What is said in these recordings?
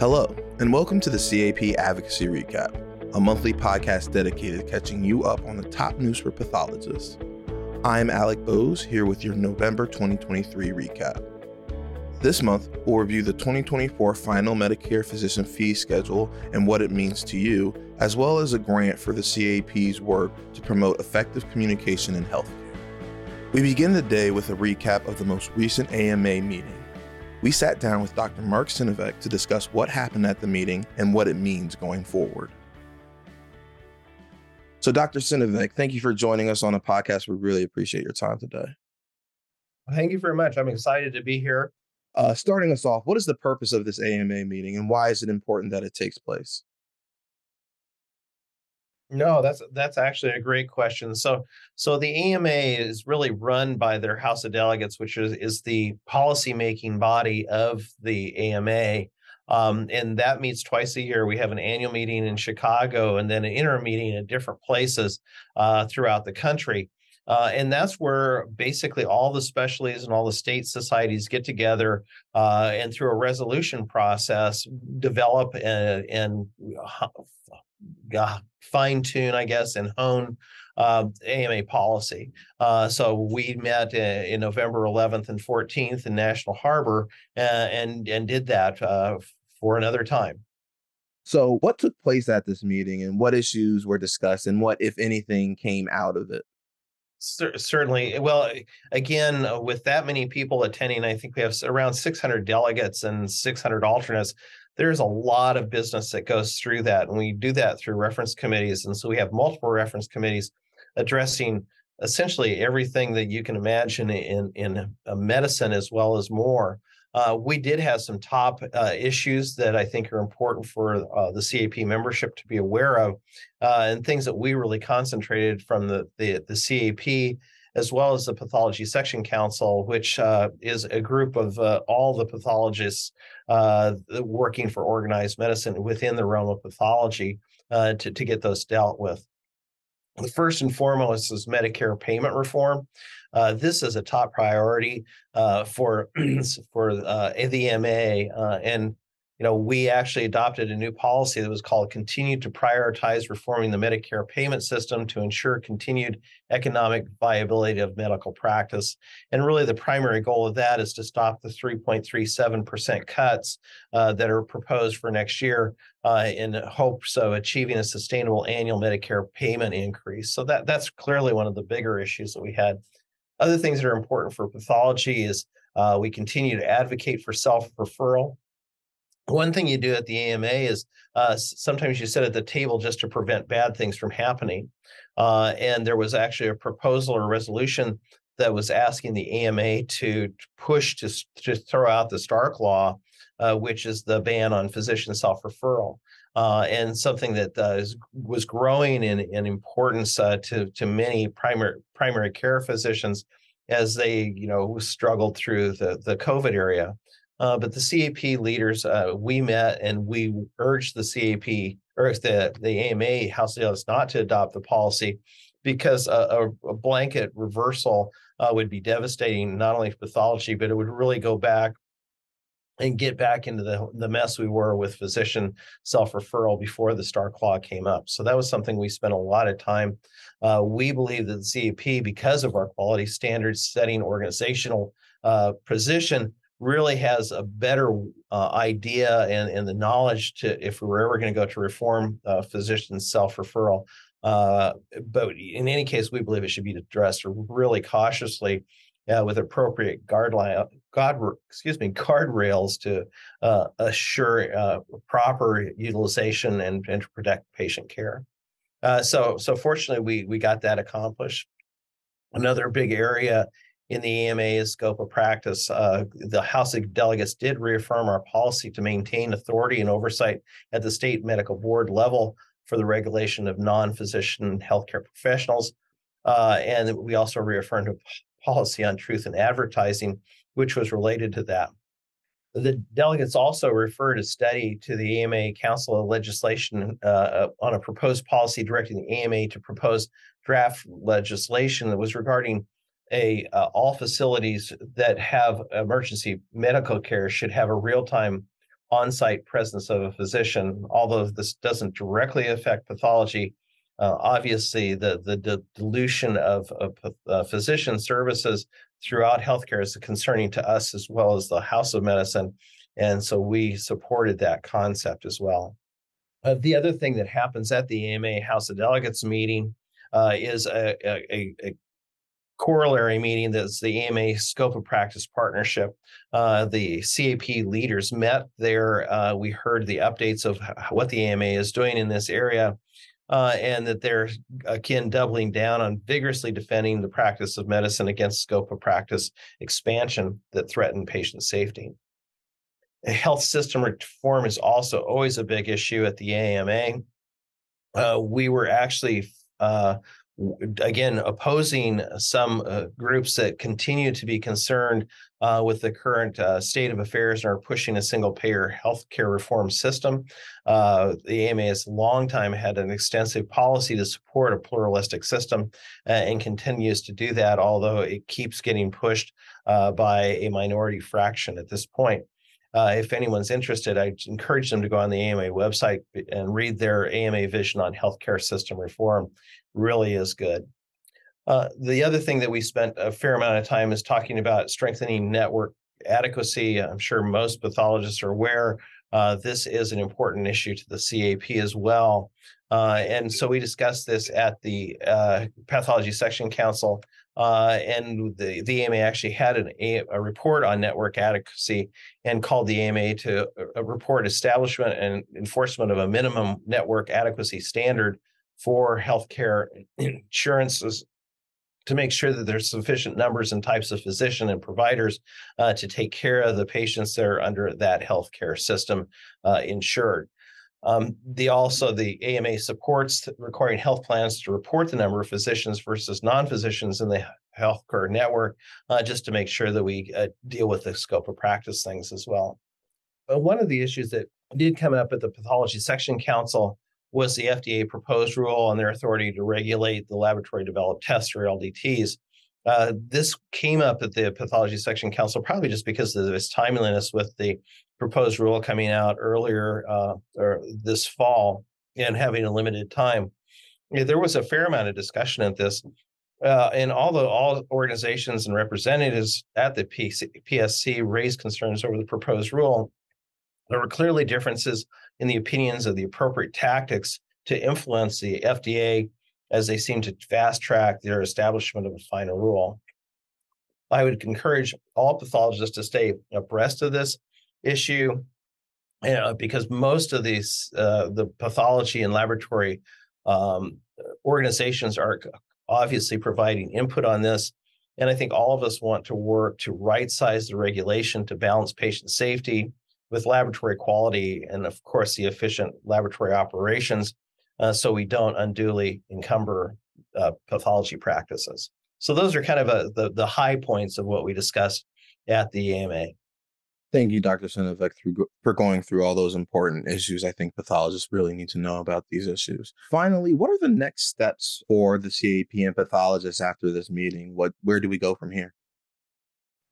Hello, and welcome to the CAP Advocacy Recap, a monthly podcast dedicated to catching you up on the top news for pathologists. I'm Alec Bose here with your November 2023 recap. This month, we'll review the 2024 final Medicare physician fee schedule and what it means to you, as well as a grant for the CAP's work to promote effective communication in healthcare. We begin the day with a recap of the most recent AMA meeting. We sat down with Dr. Mark Synovec to discuss what happened at the meeting and what it means going forward. So, Dr. Synovec, thank you for joining us on the podcast. We really appreciate your time today. Thank you very much. I'm excited to be here. Uh, starting us off, what is the purpose of this AMA meeting and why is it important that it takes place? No, that's that's actually a great question. So so the AMA is really run by their House of Delegates, which is, is the policy making body of the AMA. Um, and that meets twice a year. We have an annual meeting in Chicago and then an interim meeting in different places uh, throughout the country. Uh, and that's where basically all the specialties and all the state societies get together uh, and through a resolution process develop and, and uh, fine tune, I guess, and hone uh, AMA policy. Uh, so we met in, in, November 11th and 14th in National Harbor uh, and and did that uh, for another time. So, what took place at this meeting, and what issues were discussed, and what, if anything, came out of it? certainly. Well, again, uh, with that many people attending, I think we have around 600 delegates and 600 alternates. There's a lot of business that goes through that, and we do that through reference committees. And so we have multiple reference committees addressing essentially everything that you can imagine in in medicine as well as more. Uh, we did have some top uh, issues that I think are important for uh, the CAP membership to be aware of, uh, and things that we really concentrated from the, the, the CAP as well as the Pathology Section Council, which uh, is a group of uh, all the pathologists working for organized medicine within the realm of pathology to, to get those dealt with. The first and foremost is Medicare payment reform. Uh, this is a top priority uh, for for uh, the AMA, uh, and you know we actually adopted a new policy that was called "Continue to prioritize reforming the Medicare payment system to ensure continued economic viability of medical practice." And really, the primary goal of that is to stop the 3.37 percent cuts uh, that are proposed for next year uh, in hopes of achieving a sustainable annual Medicare payment increase. So that that's clearly one of the bigger issues that we had. Other things that are important for pathology is uh, we continue to advocate for self referral. One thing you do at the AMA is uh, sometimes you sit at the table just to prevent bad things from happening. Uh, and there was actually a proposal or resolution that was asking the AMA to push to, to throw out the Stark Law, uh, which is the ban on physician self referral uh, and something that uh, was growing in, in importance uh, to to many primary primary care physicians as they you know struggled through the the COVID area. Uh, but the CAP leaders, uh, we met and we urged the CAP or the the AMA House of Delegates not to adopt the policy because a, a blanket reversal uh, would be devastating not only for pathology, but it would really go back and get back into the, the mess we were with physician self-referral before the Stark Law came up. So that was something we spent a lot of time. Uh, we believe that the CAP, because of our quality standards setting organizational uh, position, really has a better uh, idea and, and the knowledge to if we were ever going to go to reform uh, physician self-referral. Uh, but in any case, we believe it should be addressed really cautiously uh, with appropriate guardline, guard, excuse me, guardrails to uh, assure uh, proper utilization and, and to protect patient care. So, so fortunately, we we got that accomplished. Another big area in the AMA's scope of practice, uh, the House of Delegates did reaffirm our policy to maintain authority and oversight at the state medical board level for the regulation of non-physician healthcare professionals. Uh, and we also reaffirmed a policy on truth in advertising, which was related to that. The delegates also referred a study to the AMA Council of Legislation uh, on a proposed policy directing the AMA to propose draft legislation that was regarding a uh, all facilities that have emergency medical care should have a real time on-site presence of a physician. Although this doesn't directly affect pathology, uh, obviously the, the, the dilution of, of uh, physician services throughout healthcare is concerning to us as well as the House of Medicine. And so we supported that concept as well. Uh, the other thing that happens at the AMA House of Delegates meeting uh, is a, a, a, corollary meeting that's the AMA Scope of Practice Partnership. Uh, the CAP leaders met there. Uh, we heard the updates of what the AMA is doing in this area. Uh, and that they're again doubling down on vigorously defending the practice of medicine against scope of practice expansion that threaten patient safety. Health system reform is also always a big issue at the AMA. Uh, we were actually uh, again opposing some uh, groups that continue to be concerned uh, with the current uh, state of affairs and are pushing a single payer healthcare reform system. Uh, the AMA has long time had an extensive policy to support a pluralistic system uh, and continues to do that, although it keeps getting pushed uh, by a minority fraction at this point. If anyone's interested, I encourage them to go on the AMA website and read their AMA vision on healthcare system reform really is good. Uh, the other thing that we spent a fair amount of time is talking about strengthening network adequacy. I'm sure most pathologists are aware uh, this is an important issue to the CAP as well. Uh, and so we discussed this at the uh, Pathology Section Council, uh, and the, the AMA actually had an, a, a, report on network adequacy and called the AMA to uh, report establishment and enforcement of a minimum network adequacy standard for healthcare insurances to make sure that there's sufficient numbers and types of physician and providers uh, to take care of the patients that are under that healthcare system uh, insured. Um, the also the AMA supports requiring health plans to report the number of physicians versus non-physicians in the healthcare network, uh, just to make sure that we uh, deal with the scope of practice things as well. But one of the issues that did come up at the Pathology Section Council was the FDA proposed rule on their authority to regulate the laboratory developed tests or LDTs. Uh, this came up at the Pathology Section Council probably just because of its timeliness with the proposed rule coming out earlier uh, or this fall and having a limited time. There was a fair amount of discussion at this. Uh, and the all organizations and representatives at the PC, PSC raised concerns over the proposed rule, there were clearly differences in the opinions of the appropriate tactics to influence the FDA as they seem to fast track their establishment of a final rule. I would encourage all pathologists to stay abreast of this issue you know, because most of these, uh, the pathology and laboratory um, organizations are obviously providing input on this. And I think all of us want to work to right size the regulation to balance patient safety with laboratory quality and, of course, the efficient laboratory operations uh, so we don't unduly encumber uh, pathology practices. So those are kind of a, the, the high points of what we discussed at the AMA. Thank you, Dr. Synovec, for going through all those important issues. I think pathologists really need to know about these issues. Finally, what are the next steps for the CAP and pathologists after this meeting? What, where do we go from here?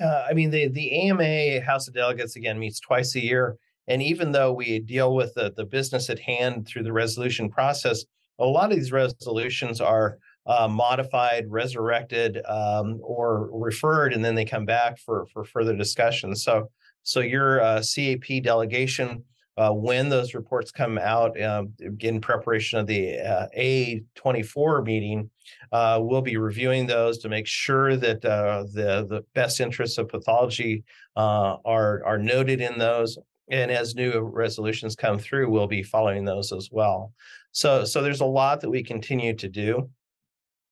Uh, I mean, the the AMA House of Delegates again meets twice a year, and even though we deal with the the business at hand through the resolution process, a lot of these resolutions are uh, modified, resurrected, um, or referred, and then they come back for for further discussion. So, so your uh, CAP delegation uh, when those reports come out um, in preparation of the uh, A24 meeting, uh, we'll be reviewing those to make sure that uh, the, the best interests of pathology uh, are, are noted in those. And as new resolutions come through, we'll be following those as well. So, so there's a lot that we continue to do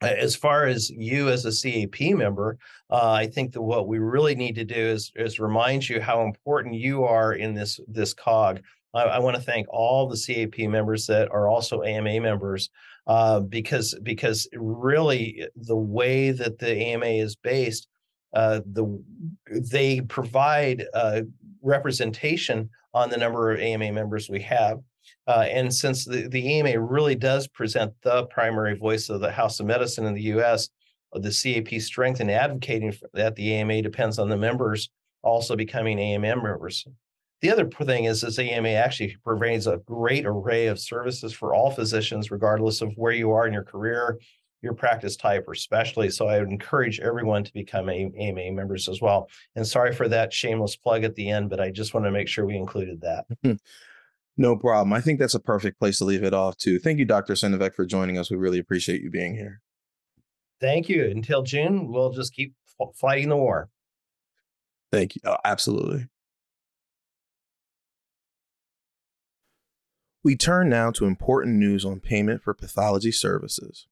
as far as you as a CAP member, uh, I think that what we really need to do is is remind you how important you are in this this cog. I, I want to thank all the CAP members that are also AMA members uh, because because really the way that the AMA is based, uh, the they provide uh, representation on the number of AMA members we have. Uh, and since the, the AMA really does present the primary voice of the House of Medicine in the US, uh, the CAP strength in advocating for that the AMA depends on the members also becoming AMM members. The other thing is, this AMA actually provides a great array of services for all physicians, regardless of where you are in your career, your practice type, or specialty. So I would encourage everyone to become AMA members as well. And sorry for that shameless plug at the end, but I just want to make sure we included that. No problem. I think that's a perfect place to leave it off too. Thank you, Dr. Synovec, for joining us. We really appreciate you being here. Thank you. Until June, we'll just keep fighting the war. Thank you. Oh, absolutely. We turn now to important news on payment for pathology services.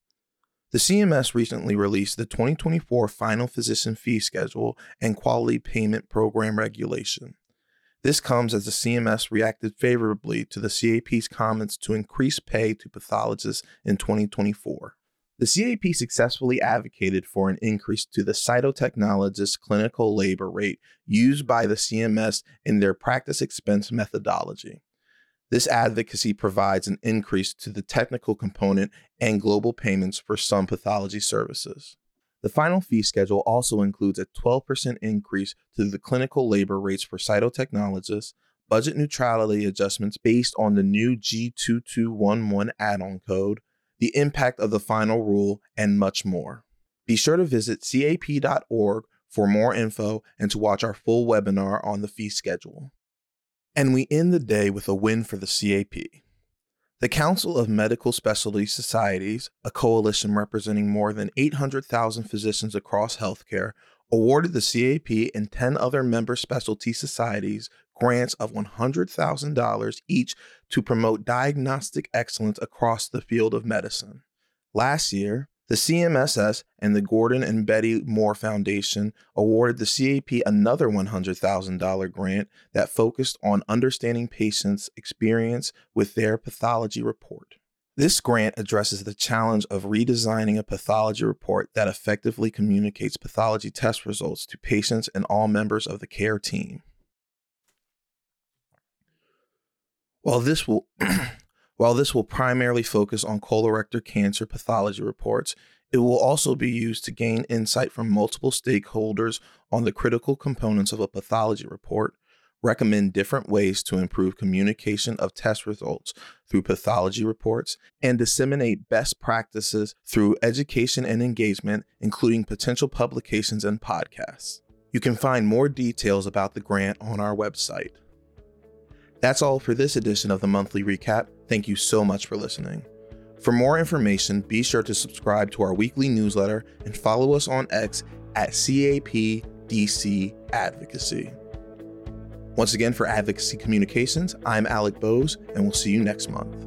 The CMS recently released the 2024 Final Physician Fee Schedule and Quality Payment Program Regulation. This comes as the CMS reacted favorably to the CAP's comments to increase pay to pathologists in 2024. The CAP successfully advocated for an increase to the cytotechnologist clinical labor rate used by the CMS in their practice expense methodology. This advocacy provides an increase to the technical component and global payments for some pathology services. The final fee schedule also includes a 12% increase to the clinical labor rates for cytotechnologists, budget neutrality adjustments based on the new G2211 add on code, the impact of the final rule, and much more. Be sure to visit cap.org for more info and to watch our full webinar on the fee schedule. And we end the day with a win for the CAP. The Council of Medical Specialty Societies, a coalition representing more than 800,000 physicians across healthcare, awarded the CAP and 10 other member specialty societies grants of $100,000 each to promote diagnostic excellence across the field of medicine. Last year, the CMSS and the Gordon and Betty Moore Foundation awarded the CAP another $100,000 grant that focused on understanding patients' experience with their pathology report. This grant addresses the challenge of redesigning a pathology report that effectively communicates pathology test results to patients and all members of the care team. While this will While this will primarily focus on colorectal cancer pathology reports, it will also be used to gain insight from multiple stakeholders on the critical components of a pathology report, recommend different ways to improve communication of test results through pathology reports, and disseminate best practices through education and engagement, including potential publications and podcasts. You can find more details about the grant on our website. That's all for this edition of the monthly recap. Thank you so much for listening. For more information, be sure to subscribe to our weekly newsletter and follow us on X at CAPDC Advocacy. Once again, for Advocacy Communications, I'm Alec Bose, and we'll see you next month.